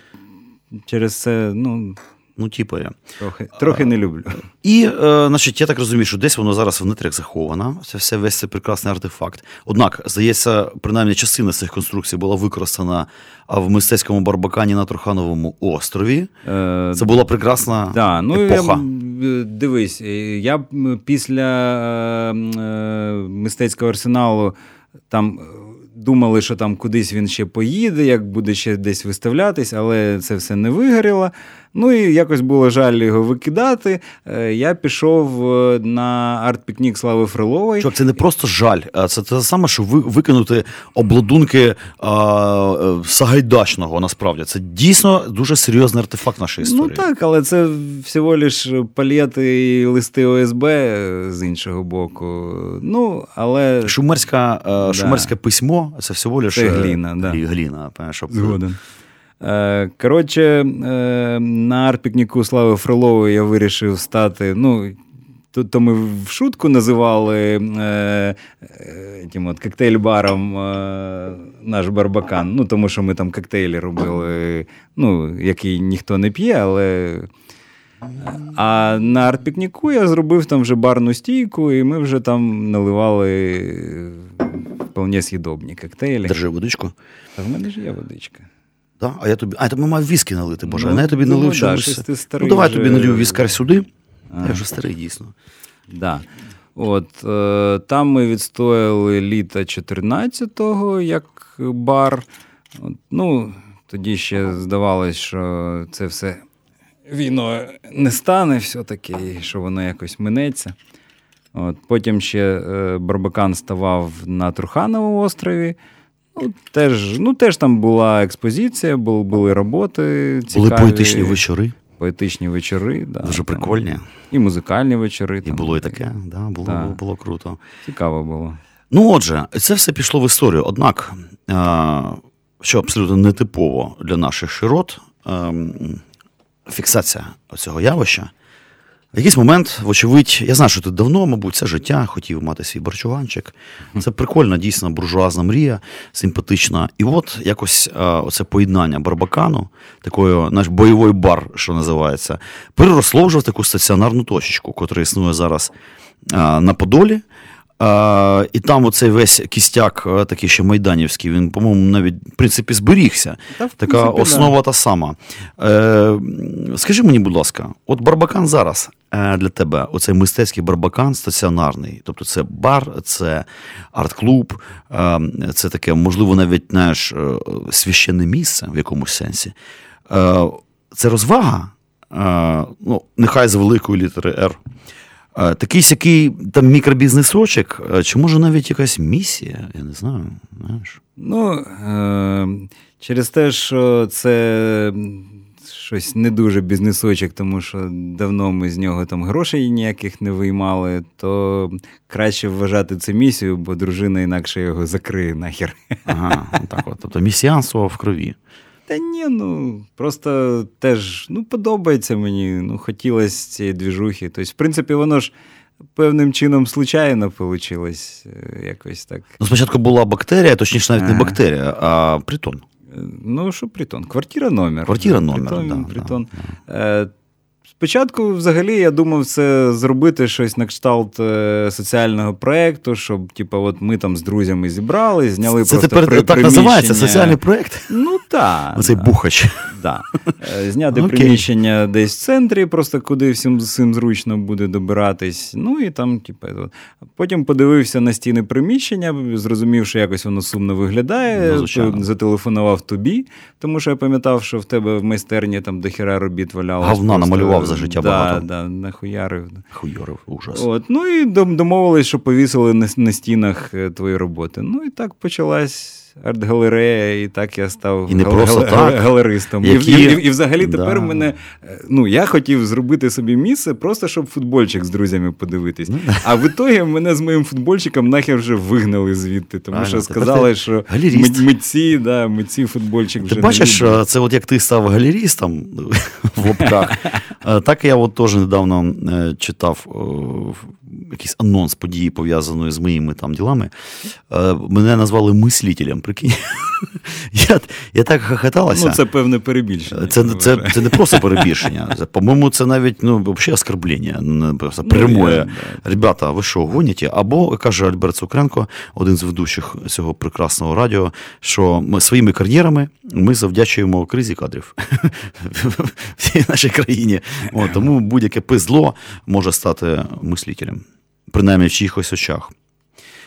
через це, ну, Ну, типу я. трохи, трохи не люблю. І, е, значить, я так розумію, що десь воно зараз в нетрях заховано. Це все весь цей прекрасний артефакт. Однак, здається, принаймні частина цих конструкцій була використана в мистецькому барбакані на Трухановому острові. Е, Це була прекрасна Да, ну, епоха. Я, е, дивись, е, я після мистецького арсеналу там думали, що там кудись він ще поїде, як буде ще десь виставлятись, але це все не вигоріло. Ну і якось було жаль його викидати. Е, Я пішов е, на арт-пікнік Слави Фрилової. Чувак, це не просто жаль, а це те саме, що ви викинути обладунки а, е, Сагайдачного. Насправді це дійсно дуже серйозний артефакт нашої історії. Ну так, але це всього лиш палєти і листи ОСБ з іншого боку. Ну, але Шумерська, е, шумерське письмо це всього лише Це гліна, да. гліна, пам'ятаєш, щоб- Згоден. Е, Коротше, е, на арт-пікніку Слави Фролової я вирішив стати. Ну, то, то ми в шутку називали е, е, тим от, коктейль-баром е, наш барбакан. Ну, тому що ми там коктейлі робили, ну, які ніхто не п'є, але. А на арт-пікніку я зробив там вже барну стійку, і ми вже там наливали вполне з'їдобні коктейлі. Держи водичку. А в мене ж є водичка. Да? А я тобі. А, тобі мав віскі налити, Боже. Ну, а я тобі думаю, налив да, чомусь. ти Ну, давай вже. тобі налью віскар сюди. А. Я вже старий, дійсно. Да. От, е, там ми відстояли літа 14-го як бар. От, ну, тоді ще здавалось, що це все війною не стане все-таки, і що воно якось минеться. От, потім ще е, Барбакан ставав на Трухановому острові. Ну, теж, ну, теж там була експозиція, були, були роботи. Цікаві, Були поетичні вечори, поетичні вечори. Да, дуже там, прикольні. І музикальні вечори. І там. було і таке, да, було, Так. було круто. Цікаво було. Ну, отже, це все пішло в історію. Однак, е, що абсолютно нетипово для наших широт, ем, фіксація цього явища. В якийсь момент, вочевидь, я знаю, що ти давно, мабуть, це життя хотів мати свій борчуванчик. Це прикольна, дійсно, буржуазна мрія, симпатична. І от якось а, оце поєднання барбакану, такої наш бойовий бар, що називається, переросло вже в таку стаціонарну точечку, котра існує зараз а, на Подолі. А, І там оцей весь кістяк, такий ще майданівський, він, по-моєму, навіть в принципі зберігся. Та, в така принципі, основа да. та сама. Е, скажи мені, будь ласка, от Барбакан зараз е, для тебе, оцей мистецький барбакан стаціонарний. Тобто це бар, це арт-клуб, е, це таке, можливо, навіть знаєш, е, священне місце в якомусь сенсі. Е, це розвага, е, ну, нехай з великої літери Р. Е, Такий сякий там мікробізнесочок, е, чи може навіть якась місія, я не знаю. знаєш. Ну, е, через те, що це щось не дуже бізнесочок, тому що давно ми з нього там грошей ніяких не виймали, то краще вважати це місією, бо дружина інакше його закриє нахер. Ага, так от. Тобто місіанство в крові. Та ні, ну просто теж ну, подобається мені. Ну, хотілося цієї двіжухи. Тобто, в принципі, воно ж певним чином случайно вийшло. Якось так. Ну, спочатку була бактерія, точніше, навіть не бактерія, а притон. Ну, що притон? Квартира номер. Квартира номер, Притон. да, притон. Е, Спочатку, взагалі, я думав це зробити щось на кшталт е, соціального проєкту, щоб, типу, от ми там з друзями зібрали, зняли Це просто тепер при- так називається соціальний проєкт. Ну так. Оцей бухач. Да. Е, Зняти Окей. приміщення десь в центрі, просто куди всім, всім зручно буде добиратись. Ну і там, типу, от. потім подивився на стіни приміщення, зрозумів, що якось воно сумно виглядає. Ну, зателефонував тобі, тому що я пам'ятав, що в тебе в майстерні там дохіра робіт валялось. Говна просто. Намалював за життя да, багато. Да, нахуярив. Хуйорив, ужас. От, ну і домовились, що повісили на, на стінах е, твої роботи. Ну і так почалась арт-галерея, і так я став І не гал- просто гал- так. галеристом. Які- і, і, і взагалі тепер Да. мене. е, Ну, я хотів зробити собі місце, просто щоб футбольчик з друзями подивитись. Ну, А в ітогі мене з моїм футбольчиком нахер вже вигнали звідти, тому Правильно, що сказали, що галеріст. митці, да, митці футбольчик вже Ти бачиш, не е, це от як ти став галерістом *laughs* в лапках, е, так я от теж недавно читав якийсь анонс події, пов'язаної з моїми там ділами. Е, Мене назвали мислителем, прикинь. *laughs* Я, я так хохоталася. Ну, це певне перебільшення. Це, це, це не просто *laughs* перебільшення. Це, по-моєму, це навіть ну, взагалі оскорблення. не Просто Ну, прямое. я- Ребята, ви що, гоніте? Або каже Альберт Цукренко, один з ведучих цього прекрасного радіо, що ми своїми кар'єрами ми завдячуємо кризі кадрів *laughs* в нашій країні. О, тому будь-яке пизло може стати мислителем, принаймні в чиїхось очах.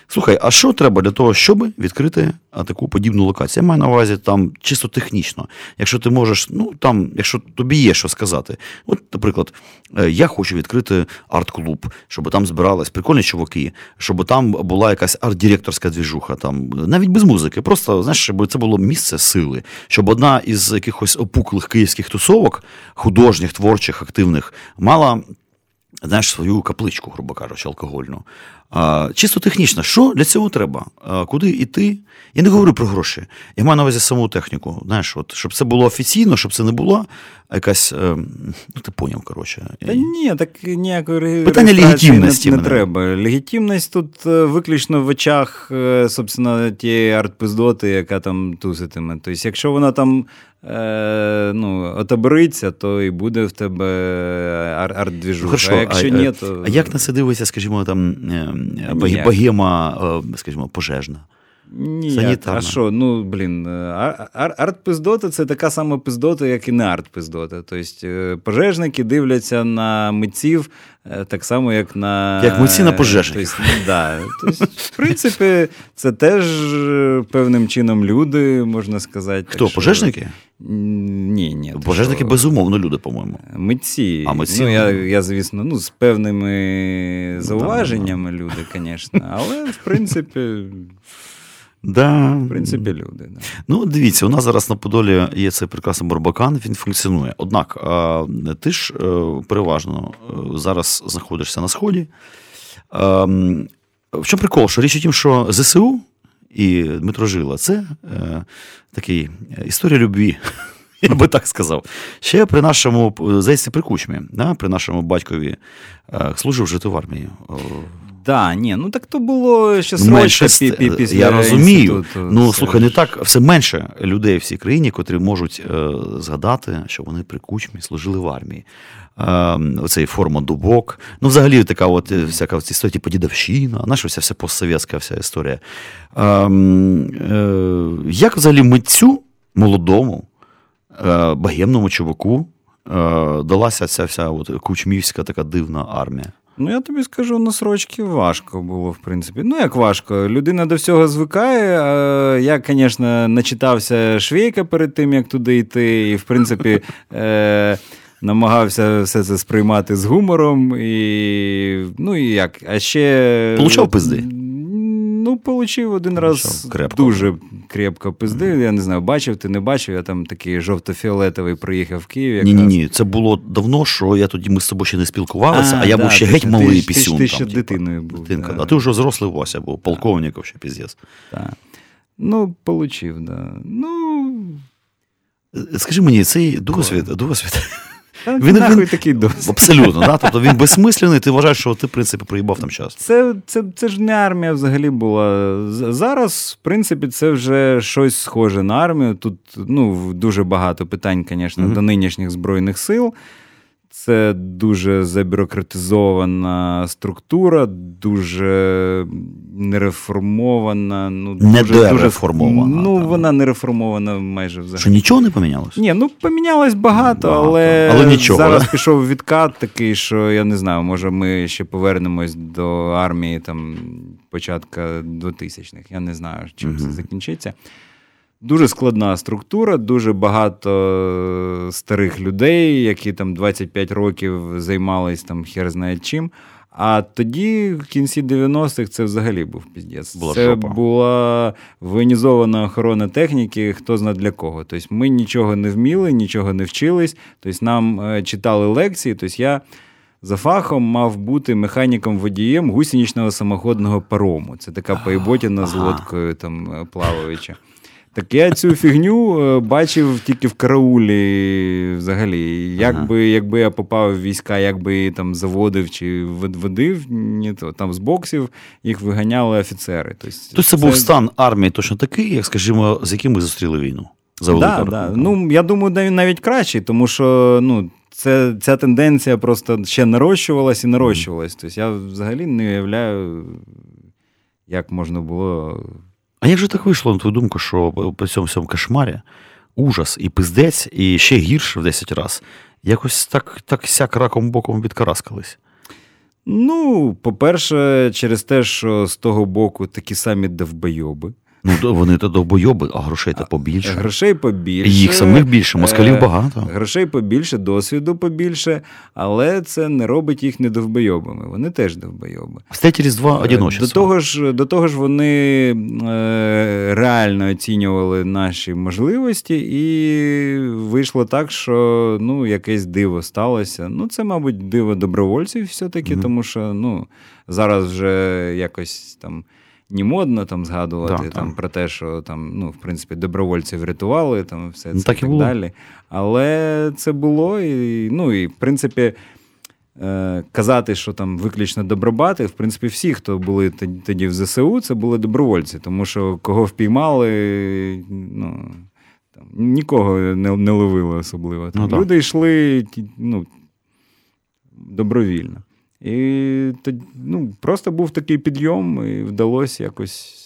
Слухай, а що треба для того, щоб відкрити таку подібну локацію? Я маю на увазі там чисто технічно. Якщо ти можеш, ну там, якщо тобі є що сказати. От, наприклад, е, я хочу відкрити арт-клуб, щоб там збирались прикольні чуваки, щоб там була якась арт-директорська двіжуха, там навіть без музики. Просто знаєш, щоб це було місце сили, щоб одна із якихось опуклих київських тусовок, художніх, творчих, активних, мала знаєш, свою капличку, грубо кажучи, алкогольну. А, чисто технічно, що для цього треба? А, куди йти? Я не говорю про гроші. Я маю на увазі саму техніку. Знаєш, от, щоб це було офіційно, щоб це не була якась. е, ну, ти поняв, коротше. Та ні, так ніякої Питання легітимності не, не треба. Легітимність тут е, виключно в очах, е, собственно, тієї арт-пиздоти, яка там туситиме. Тобто, якщо вона там е, ну, отобриться, то і буде в тебе ар- арт-двіжуха. Хорошо, а якщо а, ні, то. А як на це дивиться, скажімо, там е, ніяк. Богема, е, скажімо, пожежна? Ні, Санітарна. а що, ну, блін, ар- ар- арт-пиздота це така сама пиздота, як і не арт-пиздота. Тобто е, пожежники дивляться на митців е, так само, як на. Як митці на пожежників. Тобто, ну, да. тобто, в принципі, це теж е, певним чином люди, можна сказати. Хто, що- пожежники? Ні, ні. Пожежники, що? безумовно, люди, по-моєму. Митці. А, митці, Ну, я, ну. я, звісно, ну, з певними зауваженнями люди, звісно. Але, в принципі, Да. в принципі, люди. Да. Ну, дивіться, у нас зараз на Подолі є цей прекрасний барбакан, він функціонує. Однак, ти ж е, переважно е, зараз знаходишся на сході. Ем, В чому прикол? Що річ у тім, що ЗСУ і Дмитро Жила це е, такий історія любві. *laughs* Я би так сказав. Ще при нашому, здається, при кучмі, да, при нашому батькові служив жити в армії. Да, ні, ну так то було ще менше, пі- пі- після я розумію. інституту. Ну, слухай, не так, все менше людей в цій країні, котрі можуть е, згадати, що вони при кучмі служили в армії. Е, оцей форма дубок. Ну, взагалі, така от е, всяка ці історія, типу дідовщина, знаєш, вся, вся постсовєтська вся історія. Е, е, як взагалі митцю молодому, е, багемному чуваку е, далася ця вся от кучмівська така дивна армія? Ну, я тобі скажу, на срочки важко було, в принципі. Ну, як важко. Людина до всього звикає. Я, звісно, начитався швейка перед тим, як туди йти, і, в принципі, *laughs* е- намагався все це сприймати з гумором. І, Ну і як? А ще. Получав пизди? Ну, получив один раз крепко. дуже крепко пизди. Я не знаю, бачив ти не бачив. Я там такий жовто-фіолетовий приїхав в Київ. Ні, якраз. ні, ні. Це було давно, що я тоді ми з тобою ще не спілкувалися, а, А, я да, був ще ти геть ще- малий ти ти пісюн. ти ще типу. дитиною був, Дитинка, да. А ти вже взрослий Вася був, полковник ще піздець. Так. Ну, получив, да. Ну, Е, Скажи мені, цей досвід, досвід. Та Він- нахуй він- такий досвід. Абсолютно, да? тобто він безсмислений, ти вважаєш, що ти, в принципі, проїбав там час. Це, це, це ж не армія взагалі була. Зараз, в принципі, це вже щось схоже на армію. Тут ну, дуже багато питань, звісно, Мгм. до нинішніх Збройних сил. Це дуже забюрократизована структура, дуже нереформована. Ну, дуже, Недореформована, Ну, там. вона не реформована майже взагалі. Що нічого не помінялося? Ні, ну помінялось багато, Багато. але, Але нічого, зараз пішов відкат такий, що я не знаю, може ми ще повернемось до армії там початка 2000-х. Я не знаю, чим це закінчиться. Дуже складна структура, дуже багато старих людей, які там 25 років займались там хер знає чим. А тоді, в кінці 90-х, це взагалі був піздець. Була це жопа. була воєнізована охорона техніки, хто зна для кого. Тобто ми нічого не вміли, нічого не вчились. Тобто нам е, читали лекції. Тобто я за фахом мав бути механіком-водієм гусеничного самоходного парому. Це така поєботіна з лодкою там е, плаваюча. Так я цю фігню е, бачив тільки в караулі взагалі. Якби, якби я попав в війська, якби там заводив чи вод- водив, ні, то там з боксів їх виганяли офіцери. Тобто, Тобто це був стан армії точно такий, як, скажімо, з яким ми зустріли війну. За Да, да. Ну, я думаю, навіть- навіть кращий, тому що ну, це, ця тенденція просто ще нарощувалась і нарощувалась. Тобто я взагалі не уявляю, як можна було. А як же так вийшло, на твою думку, що при цьому всьому кошмарі ужас і пиздець, і ще гірше в 10 разів, якось так, так сяк раком боком відкараскались? Ну, по-перше, через те, що з того боку такі самі довбойоби. Ну, вони то довбойоби, а грошей то побільше. Грошей побільше. І їх самих більше, москалів Е, багато. Грошей побільше, досвіду побільше, але це не робить їх не довбойобами. Вони теж довбойоби. Встреті Різдва одиночество. До того ж, до того ж, вони е, реально оцінювали наші можливості, і вийшло так, що ну, якесь диво сталося. Ну, це, мабуть, диво добровольців все-таки, Мгм. тому що ну, зараз вже якось там. Не модно там згадувати Да, там, так. про те, що там, ну, в принципі, добровольці врятували, там все це Ну, так і так було. далі. Але це було, і, ну, і в принципі, е, казати, що там виключно добробати, в принципі, всі, хто були тоді- в ЗСУ, це були добровольці, тому що кого впіймали, ну, там, нікого не, не ловили особливо. Там, Ну, так. люди йшли ну, добровільно. І тоді, ну, просто був такий підйом, і вдалося якось.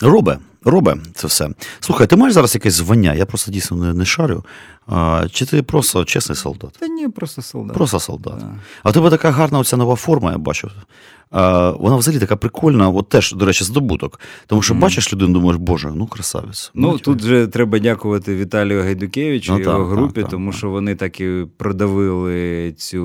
Робе, робе це все. Слухай, ти маєш зараз якесь звання? Я просто дійсно не, не шарю. А, чи ти просто чесний солдат? Та ні, просто солдат. Просто солдат. Да. А у тебе така гарна оця нова форма, я бачу. А, вона взагалі така прикольна, от теж, до речі, здобуток. Тому що Мгм. бачиш людину, думаєш, боже, ну красавець. Ну, тут же треба дякувати Віталію Гайдукевичу Ну, і його так, групі, так, тому так. що вони так і продавили цю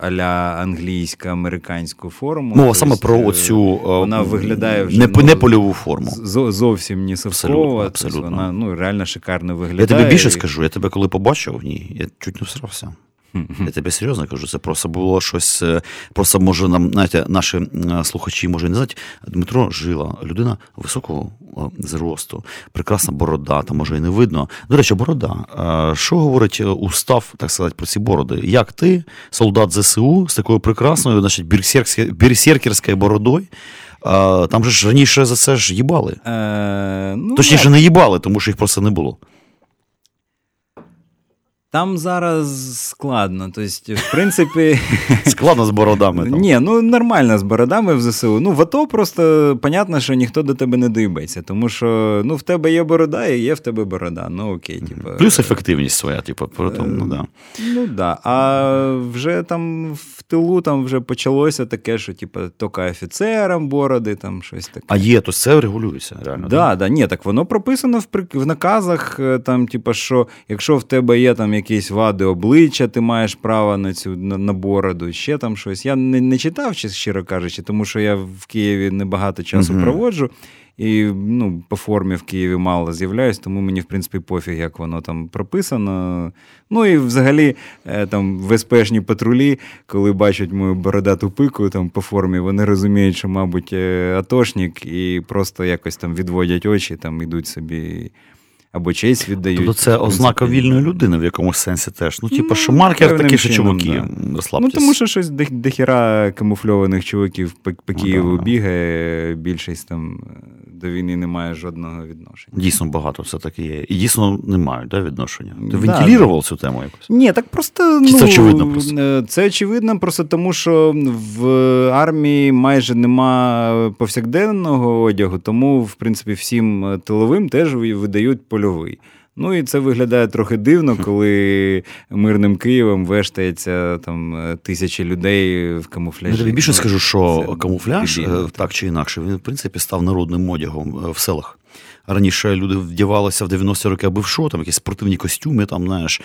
аля англійсько-американську форму. Мова Тобто, саме про е, оцю вона виглядає вже, не, ну, не польову форму. з- зовсім не совкова. Абсолютно. Вона ну, реально шикарно виглядає. Я тобі більше І- скажу, я тебе коли побачив в ній, я чуть не всрався. Я тебе серйозно кажу, це просто було щось. е, Просто може нам, знаєте, наші е, слухачі може не знають. Дмитро Жила, людина високого е, зросту, прекрасна борода, там може і не видно. До речі, борода. Що говорить устав, так сказати, про ці бороди? Як ти, солдат ЗСУ, з такою прекрасною, значить, берсеркерською бородою? Е, Там же ж раніше за це ж їбали. Е, ну, Точніше, не їбали, тому що їх просто не було. Там зараз складно. Тобто, в принципі, *laughs* Складно з бородами. Там. ні, ну нормально з бородами в ЗСУ. Ну, в АТО просто понятно, що ніхто до тебе не доїбеться, тому що ну, в тебе є борода і є в тебе борода. Ну окей, типу. Плюс ефективність своя, типу, при тому, ну да. Ну да. А вже там в тилу там вже почалося таке, що типу, тільки офіцерам бороди, там щось таке. А є, то це регулюється, реально. Да, да, ні, так воно прописано в наказах, е, там, типу, що якщо в тебе є там якісь вади обличчя, ти маєш право на цю на, на бороду, ще там щось. Я не, не читав, чи- щиро кажучи, тому що я в Києві небагато часу Мгм. проводжу. І ну, по формі в Києві мало з'являюсь, тому мені, в принципі, пофіг, як воно там прописано. Ну і взагалі е, там в патрулі, коли бачать мою бородату пику там по формі, вони розуміють, що, мабуть, е, атошник, і просто якось там відводять очі, там йдуть собі або честь віддають. Тобто це ознака вільної людини в якомусь сенсі теж. Ну, типу, Ну, що маркер такий, що чуваки, Ну, тому що щось до, дохіра камуфльованих чуваків по, по Ну, Києву да. бігає, більшість там до війни не має жодного відношення. Дійсно багато все таки є. І дійсно не мають да, відношення. Ти Да, вентилював цю тему якось? Ні, так просто Чи ну, це очевидно просто? е, Це очевидно просто тому, що в армії майже нема повсякденного одягу, тому, в принципі, всім е, тиловим теж ви- видають польовий. Ну і це виглядає трохи дивно, коли мирним Києвом вештається там е, тисячі людей в камуфляжі. Я тобі більше Ну, скажу, що це камуфляж, е, так чи інакше, він, в принципі, став народним одягом е, в селах. Раніше люди вдівалися в 90-ті роки аби в що, там якісь спортивні костюми, там, знаєш.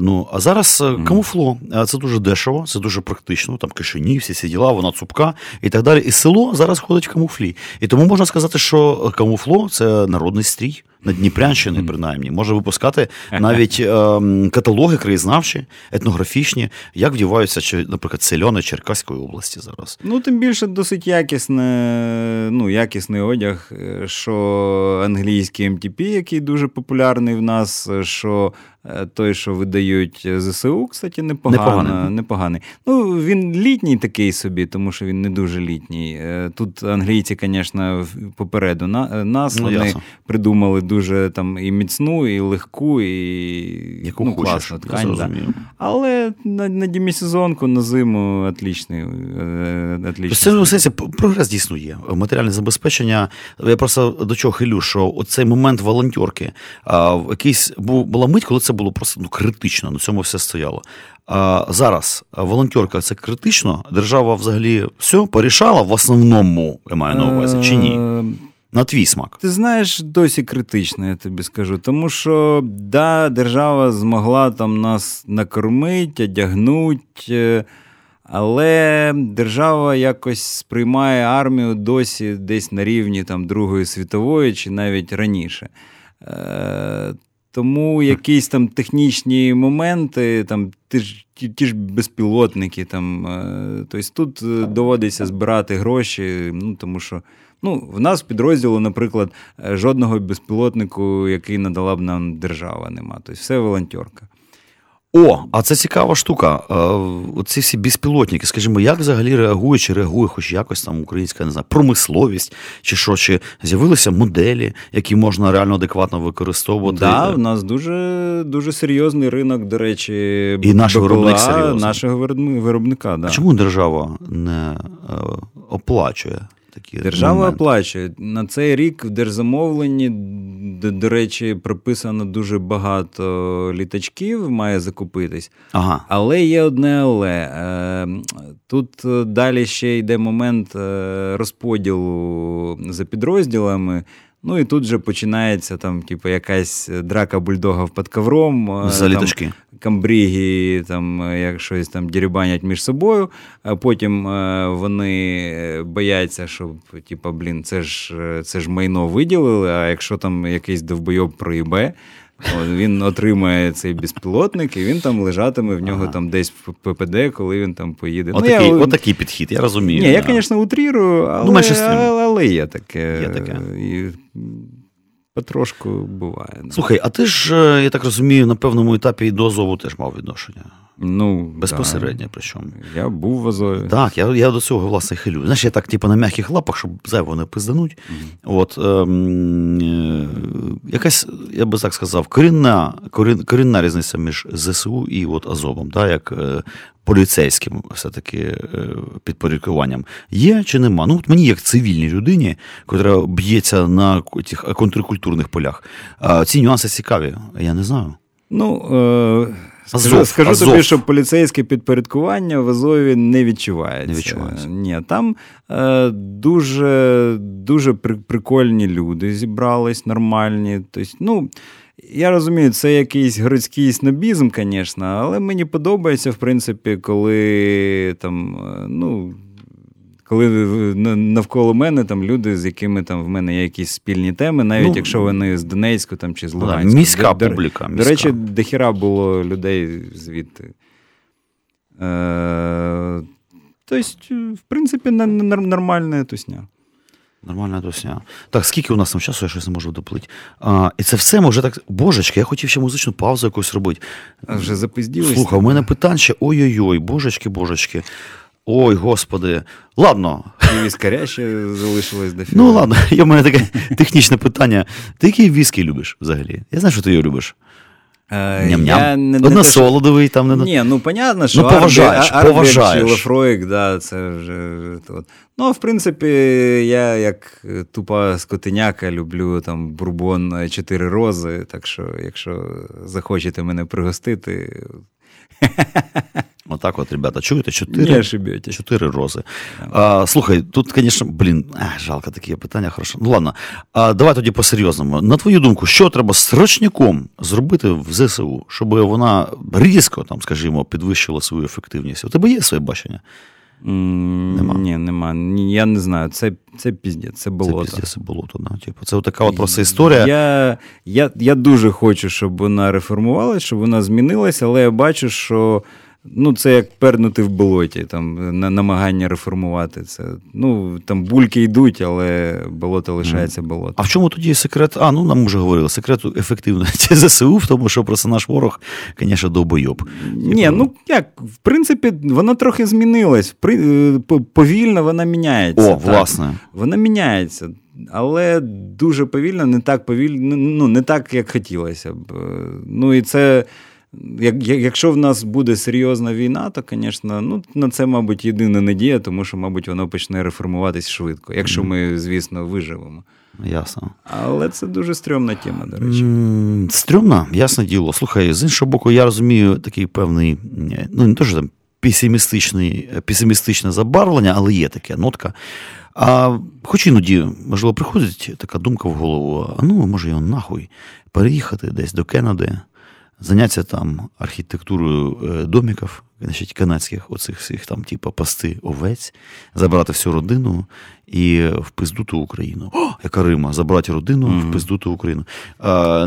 Ну, а зараз камуфло. Це дуже дешево, це дуже практично, там кишені, всі ці діла, вона цупка і так далі. І село зараз ходить в камуфлі. І тому можна сказати, що камуфло це народний стрій. На Дніпрянщини, принаймні, може випускати навіть ем, каталоги краєзнавчі, етнографічні, як вдіваються, чи, наприклад, сельони Черкаської області зараз. Ну, тим більше досить якісне, ну, якісний одяг, е, що англійський МТП, який дуже популярний в нас, е, що е, той, що видають ЗСУ, кстати, непогано, Непоганий. непоганий. Ну, він літній такий собі, тому що він не дуже літній. Е, Тут англійці, звісно, попереду е, нас Ну, вони ясно. придумали дуже там і міцну, і легку, і Яку ну, хочеш, класну ткань. Да. Але на, на демісезонку, на зиму отлічний, е, В отлічний. цьому сенсі прогрес дійсно є. Матеріальне забезпечення. Я просто до чого хилю, що оцей момент волонтерки, якийсь була мить, коли це було просто ну, критично, на цьому все стояло. А зараз волонтерка це критично. Держава взагалі все порішала в основному, я маю на увазі, чи ні? Е, На твій смак. Ти знаєш, досі критично, я тобі скажу. Тому що да, держава змогла там нас накормити, одягнути, але держава якось сприймає армію досі десь на рівні там, Другої світової чи навіть раніше. Тому якісь там технічні моменти, там ті ж, ті, ті ж безпілотники, там, тобто тут е, доводиться збирати гроші, ну, тому що ну, в нас в підрозділу, наприклад, е, жодного безпілотнику, який надала б нам держава, нема. Тобто все волонтерка. О, а це цікава штука. Е, Оці всі безпілотники, скажімо, як взагалі реагує, чи реагує хоч якось там українська не знаю, промисловість, чи що, чи з'явилися моделі, які можна реально адекватно використовувати. Да, в нас дуже, дуже серйозний ринок, до речі, І наш виробник серйозний. нашого виробни- виробника. Да. А чому держава не е, оплачує такі Держава моменти? оплачує. На цей рік в держзамовленні, до, до речі, прописано дуже багато літачків, має закупитись. Ага. Але є одне але. Е, Тут е, далі ще йде момент е, розподілу за підрозділами. Ну і тут же починається там, типу, якась драка бульдога під ковром. е, За там літачки. Камбріги, там, е, як щось там дірібанять між собою, а потім е, вони е, бояться, що, типу, блін, це ж, е, це ж майно виділили, а якщо там якийсь довбойоб проїбе, Він отримає цей безпілотник, і він там лежатиме в нього Ага. там десь в ППД, коли він там поїде. Отакий, я, отакий підхід, я розумію. Ні, я, звісно, утрірую, але, Ну, але, але є таке. Є таке. І потрошку буває. Слухай, а ти ж, е, я так розумію, на певному етапі і до Азову теж мав відношення. Ну, Безпосередньо, причому. Да. Я був в Азові. Так, я, я до цього власне хилю. Знаєш, я так, типу, на м'яких лапах, щоб зайво не пиздануть. От, ем, е, якась, я би так сказав, корінна, корін, корінна різниця між ЗСУ і от Азовом, да, як е, поліцейським все-таки е, підпорядкуванням. Є чи нема? Ну, от мені, як цивільній людині, яка б'ється на тих контркультурних полях, ці нюанси цікаві. Я не знаю. Ну, е, Азов, скажу Азов. тобі, що поліцейське підпорядкування в Азові не відчувається. Не відчувається. Ні, там е, дуже, дуже прикольні люди зібрались, нормальні. Тобто, ну, я розумію, це якийсь городський снобізм, звісно, але мені подобається, в принципі, коли там, е, ну. Коли навколо мене там люди, з якими там в мене є якісь спільні теми, навіть Ну, якщо вони з Донецьку там, чи з Ну, да, міська До- до- публіка. до міська. речі, дохіра було людей звідти. Е, тобто, в принципі, на- на- нормальна тусня. Нормальна досня. Так, скільки у нас там часу, я щось не можу доплити. А, і це все може так. Божечки, я хотів ще музичну паузу якусь робити. А вже запизділись. Слухай, у мене питань ще ой-ой-ой, божечки, божечки. Ой, господи. Ладно. І віскаря ще залишилось до Ну ладно, є в мене таке технічне питання. Ти який віскі любиш взагалі? Я знаю, що ти його любиш. Е, Ням-ням. я не- не Одна те, що- солодовий там не Ні, ну понятно, що Ну, поважаєш, Арбі- поважаєш. Лафроїк, да, це вже. От. Ну, в принципі, я як тупа скотиняка люблю там бурбон е, чотири рози. Так що, якщо захочете мене пригостити, Отак от, ребята, чуєте? Чотири, не ошибетесь. чотири рози. А, слухай, тут, звісно, блін, а, жалко такі питання, хорошо. Ну ладно. А, давай тоді по-серйозному. На твою думку, що треба срочняком зробити в ЗСУ, щоб вона різко, там, скажімо, підвищила свою ефективність? У тебе є своє бачення? Нема. Ні, нема. Я не знаю. Це, це піздець, це Це болото. піздець, це болото. Да? Типу, це така от просто історія. Я, я, я дуже хочу, щоб вона реформувалась, щоб вона змінилася, але я бачу, що ну, це як пернути в болоті, там, на, намагання реформувати це. Ну, там бульки йдуть, але болото лишається болото. А в чому тоді секрет? А, ну нам вже говорили, секрет ефективності *laughs* ЗСУ в тому, що просто наш ворог, звісно, довбойоб. Ні, ну як, в принципі, вона трохи змінилась. При, е, повільно вона міняється. О, так. власне. Вона міняється, але дуже повільно, не так повільно, ну не так, як хотілося б. Е, Ну і це. Як, як- якщо в нас буде серйозна війна, то, звісно, ну, на це, мабуть, єдина надія, тому що, мабуть, воно почне реформуватись швидко, якщо ми, звісно, виживемо. Ясно. Але це дуже стрьомна тема, до речі. М, Стрьомно, ясне діло. Слухай, з іншого боку, я розумію такий певний, ну не то, що там песимістичний, песимістичне забарвлення, але є таке нотка. А хоч іноді, можливо, приходить така думка в голову: а ну, може, його нахуй переїхати десь до Кеннеди, зайнятися там архітектурою е, домиків, значить, канадських, оцих всіх там, типу, пасти овець, забрати всю родину і в пиздуту Україну. О, яка Рима, забрати родину в пиздуту Україну. А,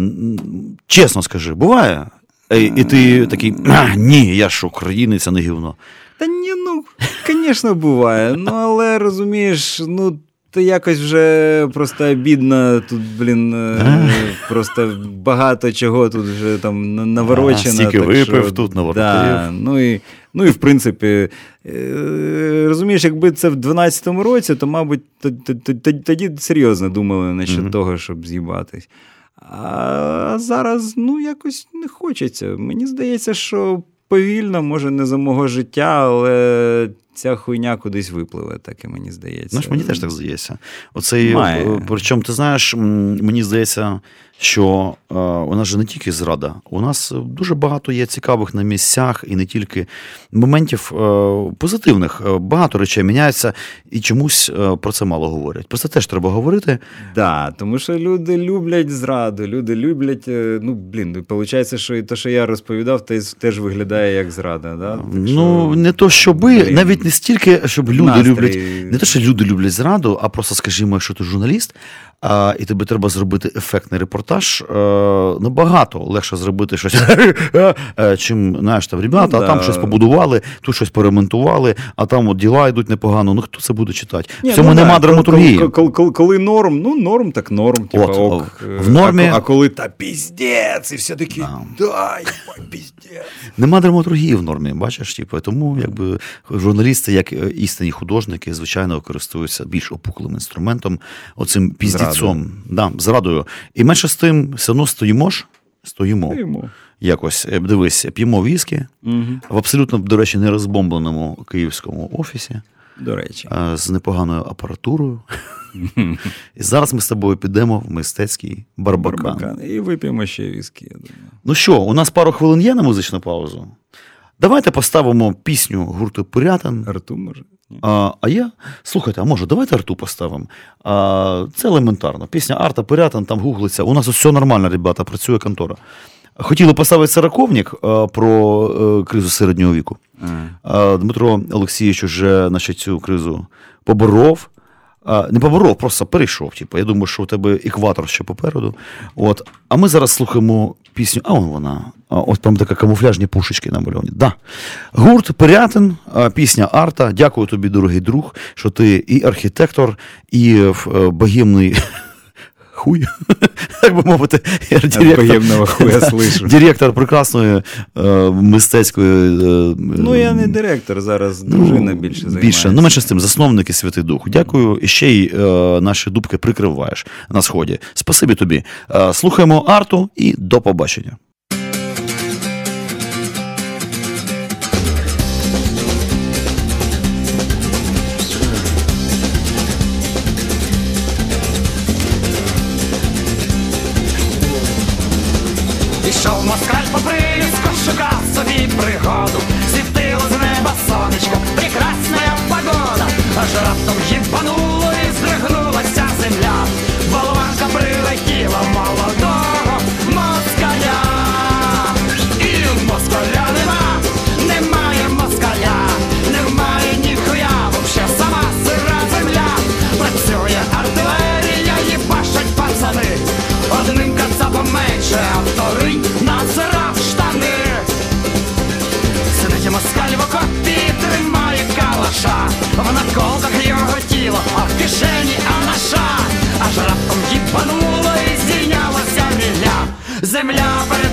чесно скажи, буває? Е, І ти такий, ні, я ж українець, а не гівно. Та ні, ну, звісно, буває. Ну, але розумієш, ну. То якось вже просто обідно, тут, блін, е, просто багато чого тут вже там на- наворочено. стільки так випив, що, тут наворотив. Да, ну, і, ну і в принципі, е, розумієш, якби це в 12-му році, то, мабуть, тоді серйозно думали насчет Мгм. того, щоб з'їбатись. А зараз, ну, якось не хочеться. Мені здається, що повільно, може, не за мого життя, але ця хуйня кудись випливе, так і мені здається. Знаєш, мені теж так здається. Оцей, Має. е, причому, ти знаєш, мені здається, що е, у нас же не тільки зрада, у нас дуже багато є цікавих на місцях і не тільки моментів е, позитивних. Е, Багато речей міняється, і чомусь е, про це мало говорять. Про це теж треба говорити. Да, тому що люди люблять зраду, люди люблять. е, Ну, блін, виходить, що і те, що я розповідав, теж, виглядає як зрада. Да? Так ну, що, не то, щоби, навіть не стільки, щоб люди настрій- люблять. Не те, що люди люблять зраду, а просто, скажімо, якщо ти журналіст, а, і тобі треба зробити ефектний репортаж, а, набагато легше зробити щось, *laughs* е, чим знаєш, там ребята, а там щось побудували, тут щось поремонтували, а там от діла йдуть непогано. Ну хто це буде читати? В цьому ну, нема драматургії. Коли, норм, ну норм, так норм. Типа, ок. в Е, нормі- А, коли та піздець, і все такі, да, піздець. Нема драматургії в нормі, бачиш, типу, тому якби журналісти, як е, істинні художники, звичайно, користуються більш опуклим інструментом, оцим піздіцом, да, зрадою. І менше з тим, все одно стоїмо ж, стоїмо. Йому. Якось е, дивись, п'ємо віскі в абсолютно, до речі, не розбомбленому київському офісі До речі. е, з непоганою апаратурою. І зараз ми з тобою підемо в мистецький барбакан. Барбакан. І вип'ємо ще віскі, я думаю. Ну що, у нас пару хвилин є на музичну паузу. Давайте поставимо пісню гурту Пирятин. Арту може. А, а я, слухайте, а може, давайте арту поставимо. А, це елементарно. Пісня Арта Пирятин, там гуглиться. У нас все нормально, ребята, працює контора. Хотіли поставити сороковник а, про е, кризу середнього віку. А, Дмитро Олексійович уже значить, цю кризу поборов. Не поборов, просто перейшов. Типу. Я думаю, що у тебе екватор ще попереду. От. А ми зараз слухаємо пісню. А он вона. Ось там така камуфляжні пушечки намальовані. Да. Гурт Пирятин, пісня Арта. Дякую тобі, дорогий друг, що ти і архітектор, і богімний богемний хуй, *laughs* так би мовити, директор, хуя *laughs* слышу. директор прекрасної е, мистецької. е, Ну, я не директор, зараз дружина більше займається. Більше, ну менше з тим, засновники Святий Дух. Дякую. І ще й е, наші дубки прикриваєш на сході. Спасибі тобі. Е, слухаємо арту і до побачення. Ішов москаль по приліску, шукав собі пригоду, світило з неба сонечко, прекрасна погода, аж раптом їбануло Земля перетравила